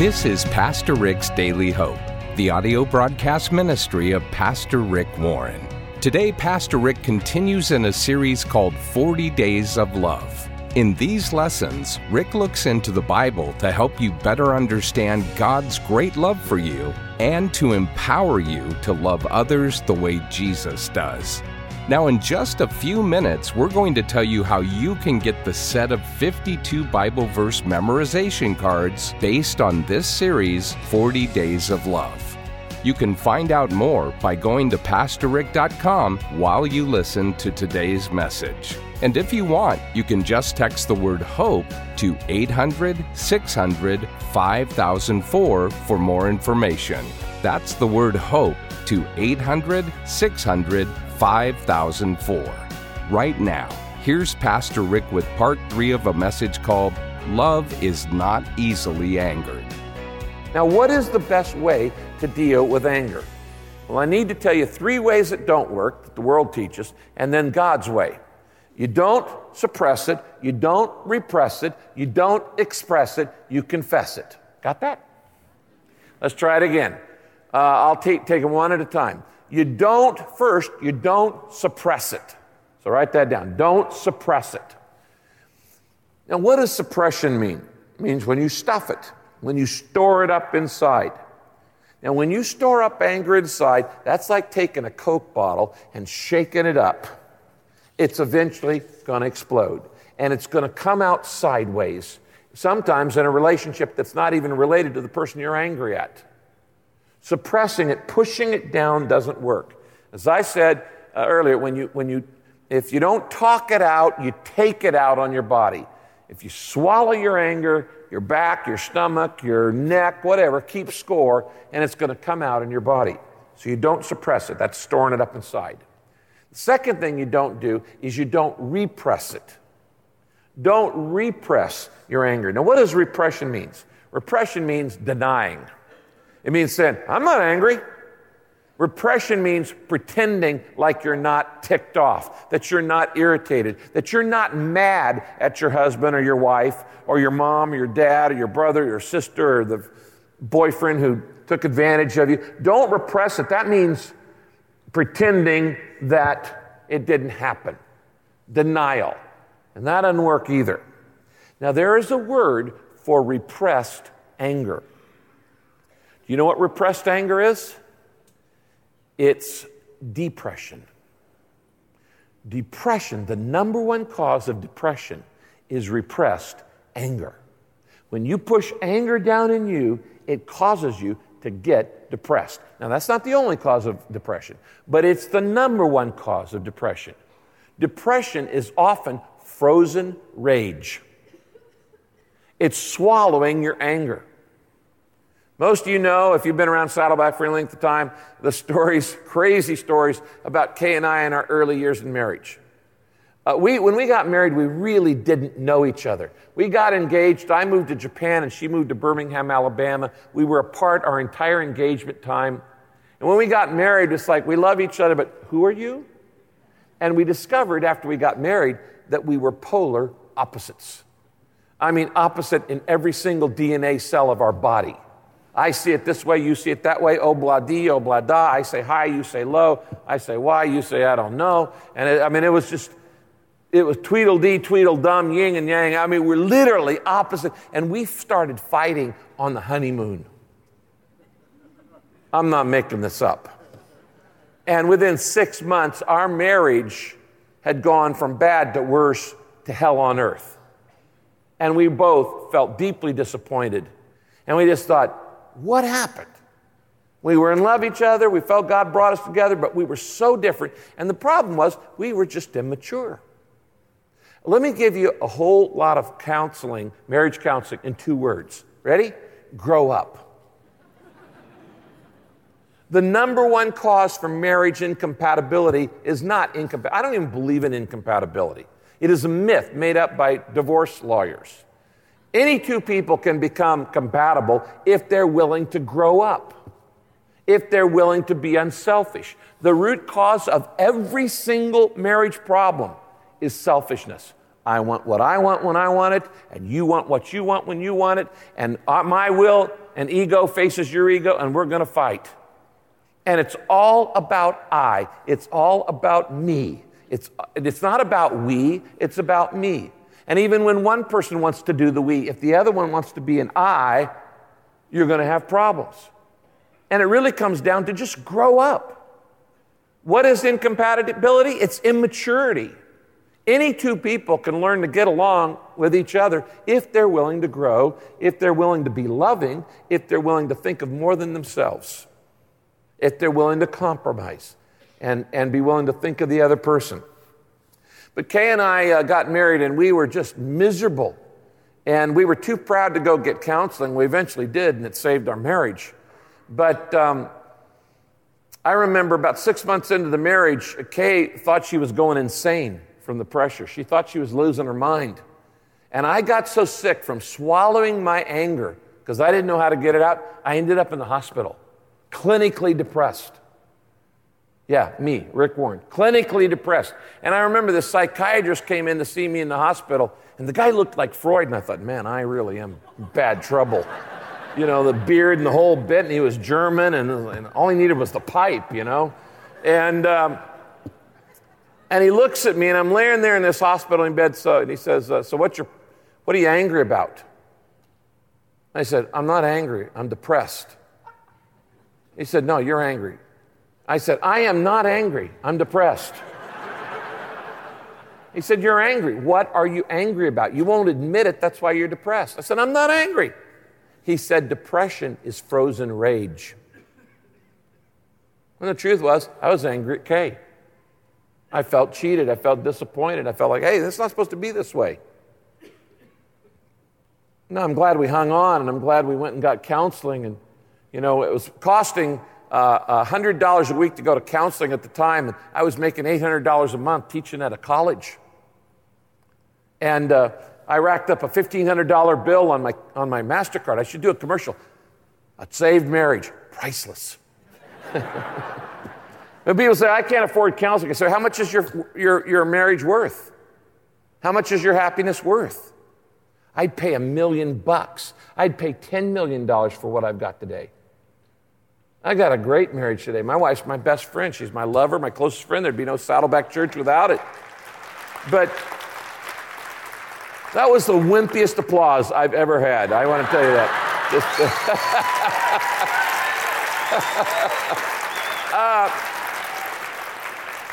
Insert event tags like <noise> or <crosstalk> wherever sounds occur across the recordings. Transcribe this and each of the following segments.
This is Pastor Rick's Daily Hope, the audio broadcast ministry of Pastor Rick Warren. Today, Pastor Rick continues in a series called 40 Days of Love. In these lessons, Rick looks into the Bible to help you better understand God's great love for you and to empower you to love others the way Jesus does. Now, in just a few minutes, we're going to tell you how you can get the set of 52 Bible verse memorization cards based on this series, 40 Days of Love. You can find out more by going to PastorRick.com while you listen to today's message. And if you want, you can just text the word HOPE to 800 600 5004 for more information. That's the word HOPE to 800 600 5004. Right now, here's Pastor Rick with part three of a message called Love is Not Easily Angered. Now, what is the best way to deal with anger? Well, I need to tell you three ways that don't work that the world teaches, and then God's way. You don't suppress it, you don't repress it, you don't express it, you confess it. Got that? Let's try it again. Uh, I'll take, take them one at a time. You don't, first, you don't suppress it. So write that down. Don't suppress it. Now, what does suppression mean? It means when you stuff it, when you store it up inside. Now, when you store up anger inside, that's like taking a Coke bottle and shaking it up. It's eventually going to explode, and it's going to come out sideways, sometimes in a relationship that's not even related to the person you're angry at. Suppressing it, pushing it down doesn't work. As I said uh, earlier, when you, when you, if you don't talk it out, you take it out on your body. If you swallow your anger, your back, your stomach, your neck, whatever, keep score, and it's going to come out in your body. So you don't suppress it. That's storing it up inside. The second thing you don't do is you don't repress it. Don't repress your anger. Now, what does repression means? Repression means denying. It means saying, I'm not angry. Repression means pretending like you're not ticked off, that you're not irritated, that you're not mad at your husband or your wife or your mom or your dad or your brother or your sister or the boyfriend who took advantage of you. Don't repress it. That means pretending that it didn't happen. Denial. And that doesn't work either. Now, there is a word for repressed anger. You know what repressed anger is? It's depression. Depression, the number one cause of depression, is repressed anger. When you push anger down in you, it causes you to get depressed. Now, that's not the only cause of depression, but it's the number one cause of depression. Depression is often frozen rage, it's swallowing your anger. Most of you know, if you've been around Saddleback for any length of time, the stories, <laughs> crazy stories about Kay and I in our early years in marriage. Uh, we, when we got married, we really didn't know each other. We got engaged. I moved to Japan and she moved to Birmingham, Alabama. We were apart our entire engagement time. And when we got married, it's like we love each other, but who are you? And we discovered after we got married that we were polar opposites. I mean, opposite in every single DNA cell of our body. I see it this way, you see it that way, oh blah dee, oh blah da. I say hi, you say low. I say why, you say I don't know. And it, I mean, it was just, it was tweedledee, tweedledum, yin and yang. I mean, we're literally opposite. And we started fighting on the honeymoon. I'm not making this up. And within six months, our marriage had gone from bad to worse to hell on earth. And we both felt deeply disappointed. And we just thought, what happened? We were in love each other. We felt God brought us together, but we were so different. And the problem was we were just immature. Let me give you a whole lot of counseling, marriage counseling, in two words. Ready? Grow up. The number one cause for marriage incompatibility is not incompatibility. I don't even believe in incompatibility. It is a myth made up by divorce lawyers. Any two people can become compatible if they're willing to grow up, if they're willing to be unselfish. The root cause of every single marriage problem is selfishness. I want what I want when I want it, and you want what you want when you want it, and uh, my will and ego faces your ego, and we're going to fight. And it's all about I. It's all about me. It's, it's not about we, it's about me. And even when one person wants to do the we, if the other one wants to be an I, you're going to have problems. And it really comes down to just grow up. What is incompatibility? It's immaturity. Any two people can learn to get along with each other if they're willing to grow, if they're willing to be loving, if they're willing to think of more than themselves, if they're willing to compromise and, and be willing to think of the other person. But Kay and I uh, got married and we were just miserable. And we were too proud to go get counseling. We eventually did, and it saved our marriage. But um, I remember about six months into the marriage, Kay thought she was going insane from the pressure. She thought she was losing her mind. And I got so sick from swallowing my anger because I didn't know how to get it out, I ended up in the hospital, clinically depressed. Yeah, me, Rick Warren, clinically depressed. And I remember the psychiatrist came in to see me in the hospital, and the guy looked like Freud, and I thought, man, I really am bad trouble. <laughs> You know, the beard and the whole bit, and he was German, and, and all he needed was the pipe, you know? And, um, and he looks at me, and I'm laying there in this hospital in bed, so, and he says, uh, So, what's your, what are you angry about? I said, I'm not angry, I'm depressed. He said, No, you're angry. I said, I am not angry, I'm depressed. he said, You're angry. What are you angry about? You won't admit it, that's why you're depressed. I said, I'm not angry. He said, Depression is frozen rage. And the truth was, I was angry at Kay. I felt cheated. I felt disappointed. I felt like, hey, this is not supposed to be this way. No, I'm glad we hung on and I'm glad we went and got counseling. And, you know, it was costing uh, $100 a week to go to counseling at the time. And I was making $800 a month teaching at a college. And uh, I racked up a $1,500 bill on my, on my MasterCard. I should do a commercial. A saved marriage, priceless. <laughs> And people say, I can't afford counseling. I say, how much is your, your, your marriage worth? How much is your happiness worth? I'd pay a million bucks. I'd pay $10 million for what I've got today. I got a great marriage today. My wife's my best friend. She's my lover, my closest friend. There'd be no Saddleback Church without it. But that was the wimpiest applause I've ever had. I want to tell you that. <laughs> uh,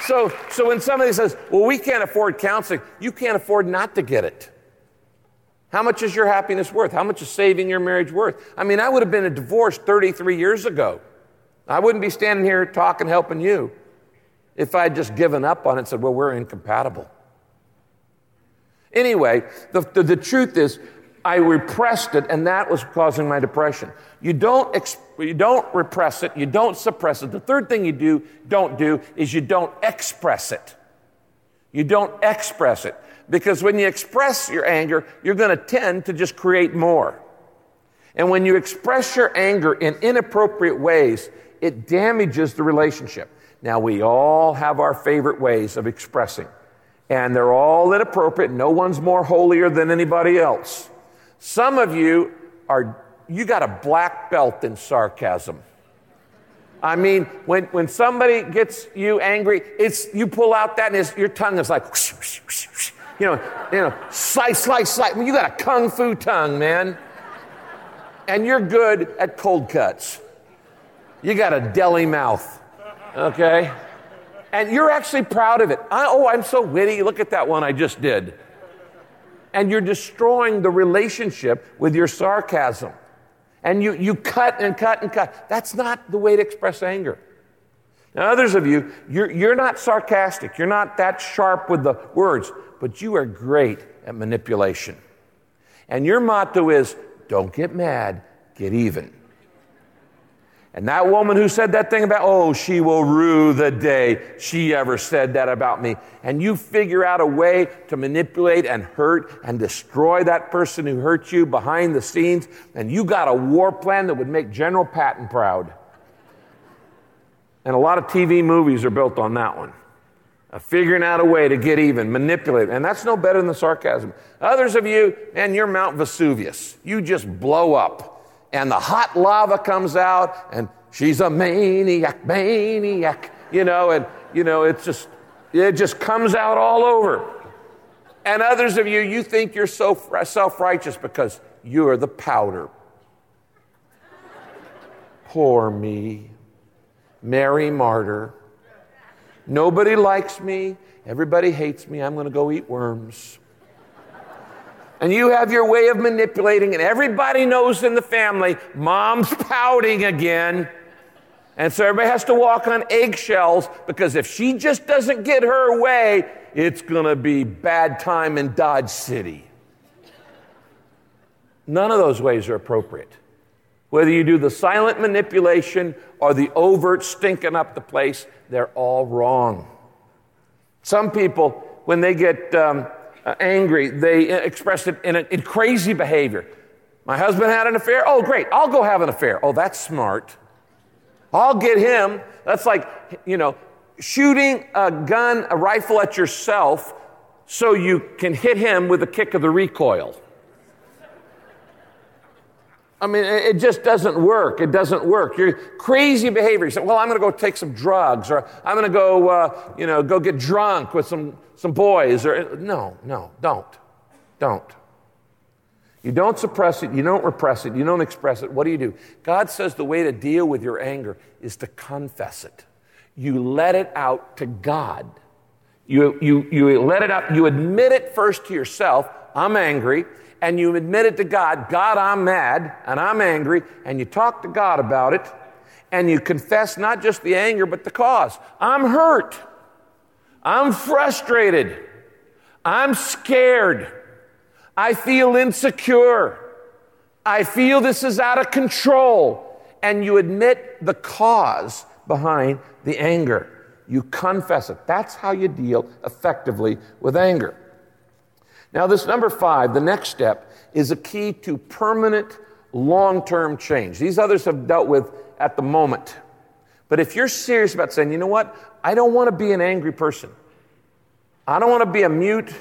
so, so when somebody says, well, we can't afford counseling, you can't afford not to get it. How much is your happiness worth? How much is saving your marriage worth? I mean, I would have been a divorce 33 years ago. I wouldn't be standing here talking, helping you if I'd just given up on it and said, well, we're incompatible. Anyway, the, the, the truth is, I repressed it, and that was causing my depression. You don't, exp- you don't repress it, you don't suppress it. The third thing you do, don't do, is you don't express it. You don't express it. Because when you express your anger, you're going to tend to just create more. And when you express your anger in inappropriate ways, it damages the relationship. Now, we all have our favorite ways of expressing, and they're all inappropriate. No one's more holier than anybody else. Some of you are, you got a black belt in sarcasm. I mean, when, when somebody gets you angry, it's, you pull out that and your tongue is like, whoosh, whoosh, whoosh, you know, you know, slice, slice, slice. Well, you got a kung fu tongue, man. And you're good at cold cuts. You got a deli mouth, okay? And you're actually proud of it. I, oh, I'm so witty. Look at that one I just did and you're destroying the relationship with your sarcasm. And you, you cut and cut and cut. That's not the way to express anger. Now, others of you, you're, you're not sarcastic, you're not that sharp with the words, but you are great at manipulation. And your motto is don't get mad, get even. And that woman who said that thing about, oh, she will rue the day she ever said that about me. And you figure out a way to manipulate and hurt and destroy that person who hurt you behind the scenes. And you got a war plan that would make General Patton proud. And a lot of TV movies are built on that one. uh, figuring out a way to get even, manipulate. And that's no better than the sarcasm. Others of you, and you're Mount Vesuvius. You just blow up. And the hot lava comes out, and she's a maniac, maniac, you know, and, you know, it's just, it just comes out all over. And others of you, you think you're so self righteous because you're the powder. Poor me. Mary Martyr. Nobody likes me. Everybody hates me. I'm going to go eat worms. And you have your way of manipulating, and everybody knows in the family, mom's pouting again. And so everybody has to walk on eggshells because if she just doesn't get her way, it's going to be bad time in Dodge City. None of those ways are appropriate. Whether you do the silent manipulation or the overt stinking up the place, they're all wrong. Some people, when they get um, uh, angry, they expressed it in, a, in crazy behavior. My husband had an affair. Oh, great. I'll go have an affair. Oh, that's smart. I'll get him. That's like, you know, shooting a gun, a rifle at yourself so you can hit him with a kick of the recoil. I mean, it just doesn't work. It doesn't work. You're crazy behavior. You say, well, I'm going to go take some drugs, or I'm going to go, uh, you know, go get drunk with some, some boys. Or no, no, don't, don't. You don't suppress it. You don't repress it. You don't express it. What do you do? God says the way to deal with your anger is to confess it. You let it out to God. You, you, you let it out. You admit it first to yourself. I'm angry and you admit it to God God, I'm mad and I'm angry, and you talk to God about it, and you confess not just the anger, but the cause. I'm hurt. I'm frustrated. I'm scared. I feel insecure. I feel this is out of control. And you admit the cause behind the anger. You confess it. That's how you deal effectively with anger. Now, this number five, the next step, is a key to permanent long term change. These others have dealt with at the moment. But if you're serious about saying, you know what, I don't want to be an angry person, I don't want to be a mute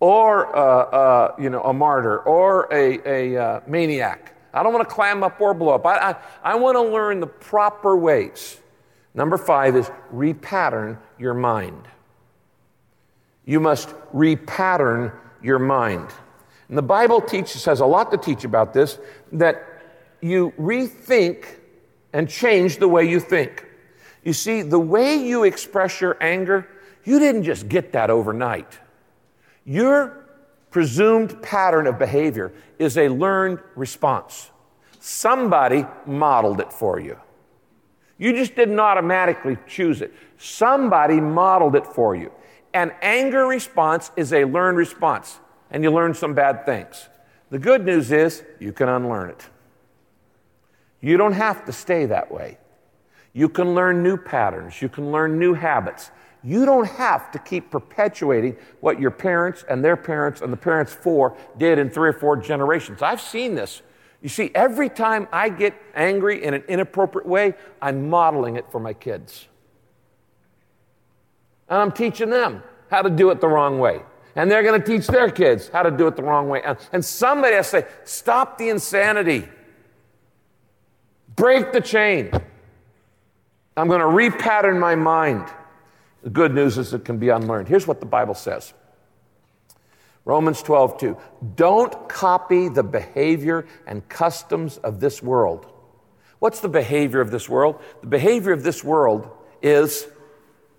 or uh, uh, you know, a martyr or a, a uh, maniac. I don't want to clam up or blow up. I, I, I want to learn the proper ways. Number five is repattern your mind. You must repattern your mind. And the Bible teaches, has a lot to teach about this, that you rethink and change the way you think. You see, the way you express your anger, you didn't just get that overnight. Your presumed pattern of behavior is a learned response. Somebody modeled it for you. You just didn't automatically choose it. Somebody modeled it for you. An anger response is a learned response, and you learn some bad things. The good news is you can unlearn it. You don't have to stay that way. You can learn new patterns, you can learn new habits. You don't have to keep perpetuating what your parents and their parents and the parents four did in three or four generations. I've seen this. You see, every time I get angry in an inappropriate way, I'm modeling it for my kids. And I'm teaching them how to do it the wrong way. And they're going to teach their kids how to do it the wrong way. And somebody has to say, stop the insanity. Break the chain. I'm going to repattern my mind. The good news is it can be unlearned. Here's what the Bible says Romans 12, 2. Don't copy the behavior and customs of this world. What's the behavior of this world? The behavior of this world is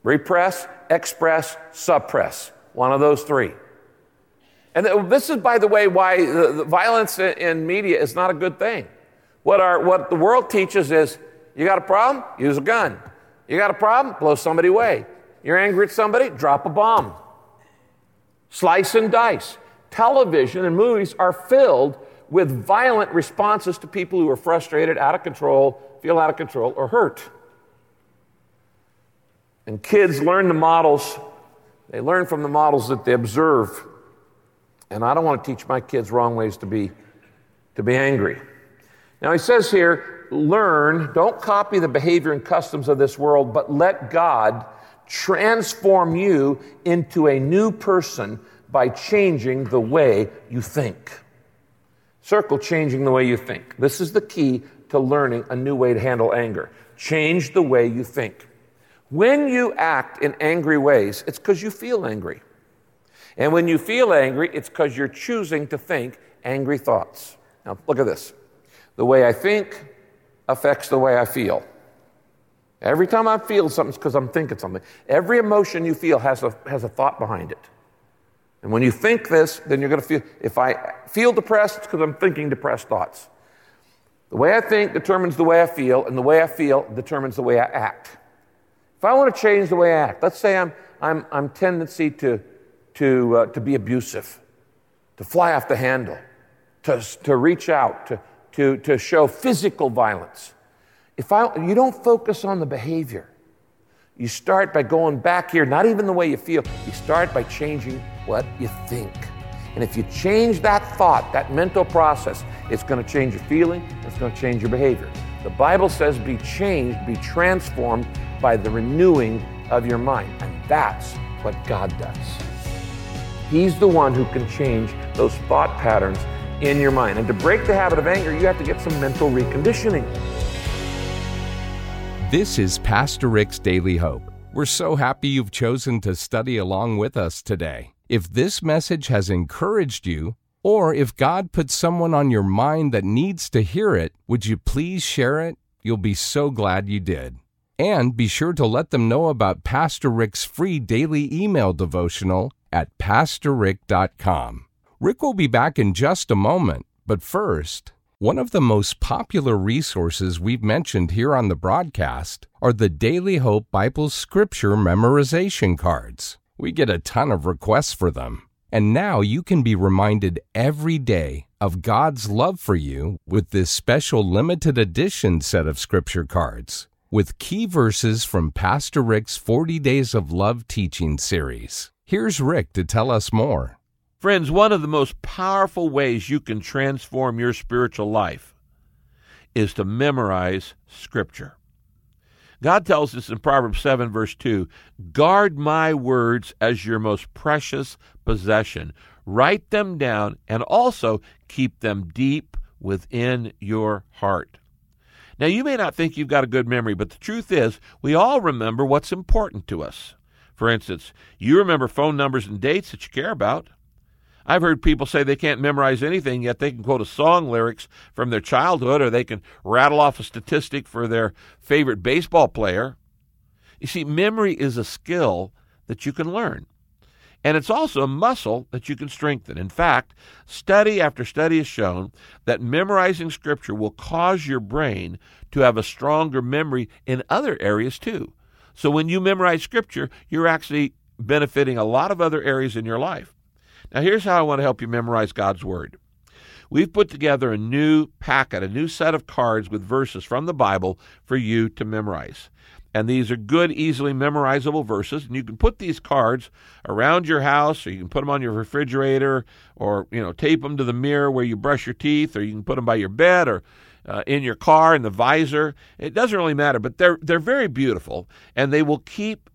repress, express, suppress. One of those three. And this is, by the way, why the violence in media is not a good thing. What, our, what the world teaches is you got a problem? Use a gun. You got a problem? Blow somebody away. You're angry at somebody? Drop a bomb. Slice and dice. Television and movies are filled with violent responses to people who are frustrated, out of control, feel out of control, or hurt. And kids learn the models, they learn from the models that they observe. And I don't want to teach my kids wrong ways to be, to be angry. Now he says here, learn, don't copy the behavior and customs of this world, but let God transform you into a new person by changing the way you think. Circle changing the way you think. This is the key to learning a new way to handle anger. Change the way you think. When you act in angry ways, it's because you feel angry. And when you feel angry, it's because you're choosing to think angry thoughts. Now, look at this. The way I think affects the way I feel. Every time I feel something, it's because I'm thinking something. Every emotion you feel has a, has a thought behind it. And when you think this, then you're going to feel, if I feel depressed, it's because I'm thinking depressed thoughts. The way I think determines the way I feel, and the way I feel determines the way I act. If I want to change the way I act, let's say I'm, I'm, I'm tendency to, to, uh, to be abusive, to fly off the handle, to, to reach out, to, to, to show physical violence. If I, you don't focus on the behavior, you start by going back here, not even the way you feel, you start by changing what you think. And if you change that thought, that mental process, it's going to change your feeling, it's going to change your behavior. The Bible says be changed, be transformed by the renewing of your mind. And that's what God does. He's the one who can change those thought patterns in your mind. And to break the habit of anger, you have to get some mental reconditioning. This is Pastor Rick's Daily Hope. We're so happy you've chosen to study along with us today. If this message has encouraged you, or if God put someone on your mind that needs to hear it, would you please share it? You'll be so glad you did. And be sure to let them know about Pastor Rick's free daily email devotional at PastorRick.com. Rick will be back in just a moment, but first, one of the most popular resources we've mentioned here on the broadcast are the Daily Hope Bible Scripture Memorization Cards. We get a ton of requests for them. And now you can be reminded every day of God's love for you with this special limited edition set of Scripture cards with key verses from Pastor Rick's 40 Days of Love teaching series. Here's Rick to tell us more. Friends, one of the most powerful ways you can transform your spiritual life is to memorize Scripture. God tells us in Proverbs 7, verse 2 Guard my words as your most precious possession. Write them down and also keep them deep within your heart. Now, you may not think you've got a good memory, but the truth is, we all remember what's important to us. For instance, you remember phone numbers and dates that you care about. I've heard people say they can't memorize anything, yet they can quote a song lyrics from their childhood or they can rattle off a statistic for their favorite baseball player. You see, memory is a skill that you can learn. And it's also a muscle that you can strengthen. In fact, study after study has shown that memorizing Scripture will cause your brain to have a stronger memory in other areas too. So when you memorize Scripture, you're actually benefiting a lot of other areas in your life. Now, here's how I want to help you memorize God's Word. We've put together a new packet, a new set of cards with verses from the Bible for you to memorize. And these are good, easily memorizable verses. And you can put these cards around your house, or you can put them on your refrigerator, or you know, tape them to the mirror where you brush your teeth, or you can put them by your bed, or uh, in your car in the visor. It doesn't really matter, but they're they're very beautiful, and they will keep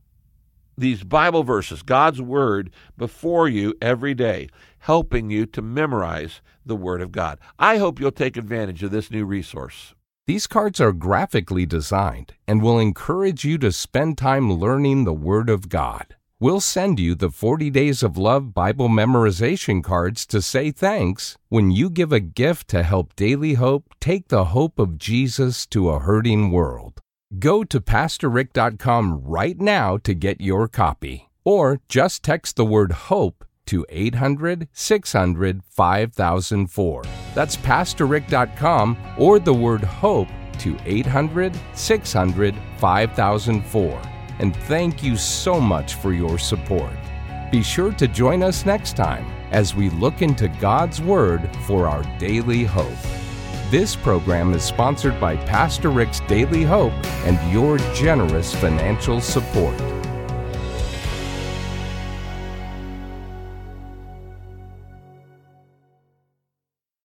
these Bible verses, God's Word, before you every day, helping you to memorize the Word of God. I hope you'll take advantage of this new resource. These cards are graphically designed and will encourage you to spend time learning the Word of God. We'll send you the 40 Days of Love Bible memorization cards to say thanks when you give a gift to help Daily Hope take the hope of Jesus to a hurting world. Go to PastorRick.com right now to get your copy, or just text the word HOPE to 800 600 5004. That's PastorRick.com or the word HOPE to 800 600 5004. And thank you so much for your support. Be sure to join us next time as we look into God's Word for our daily hope. This program is sponsored by Pastor Rick's Daily Hope and your generous financial support.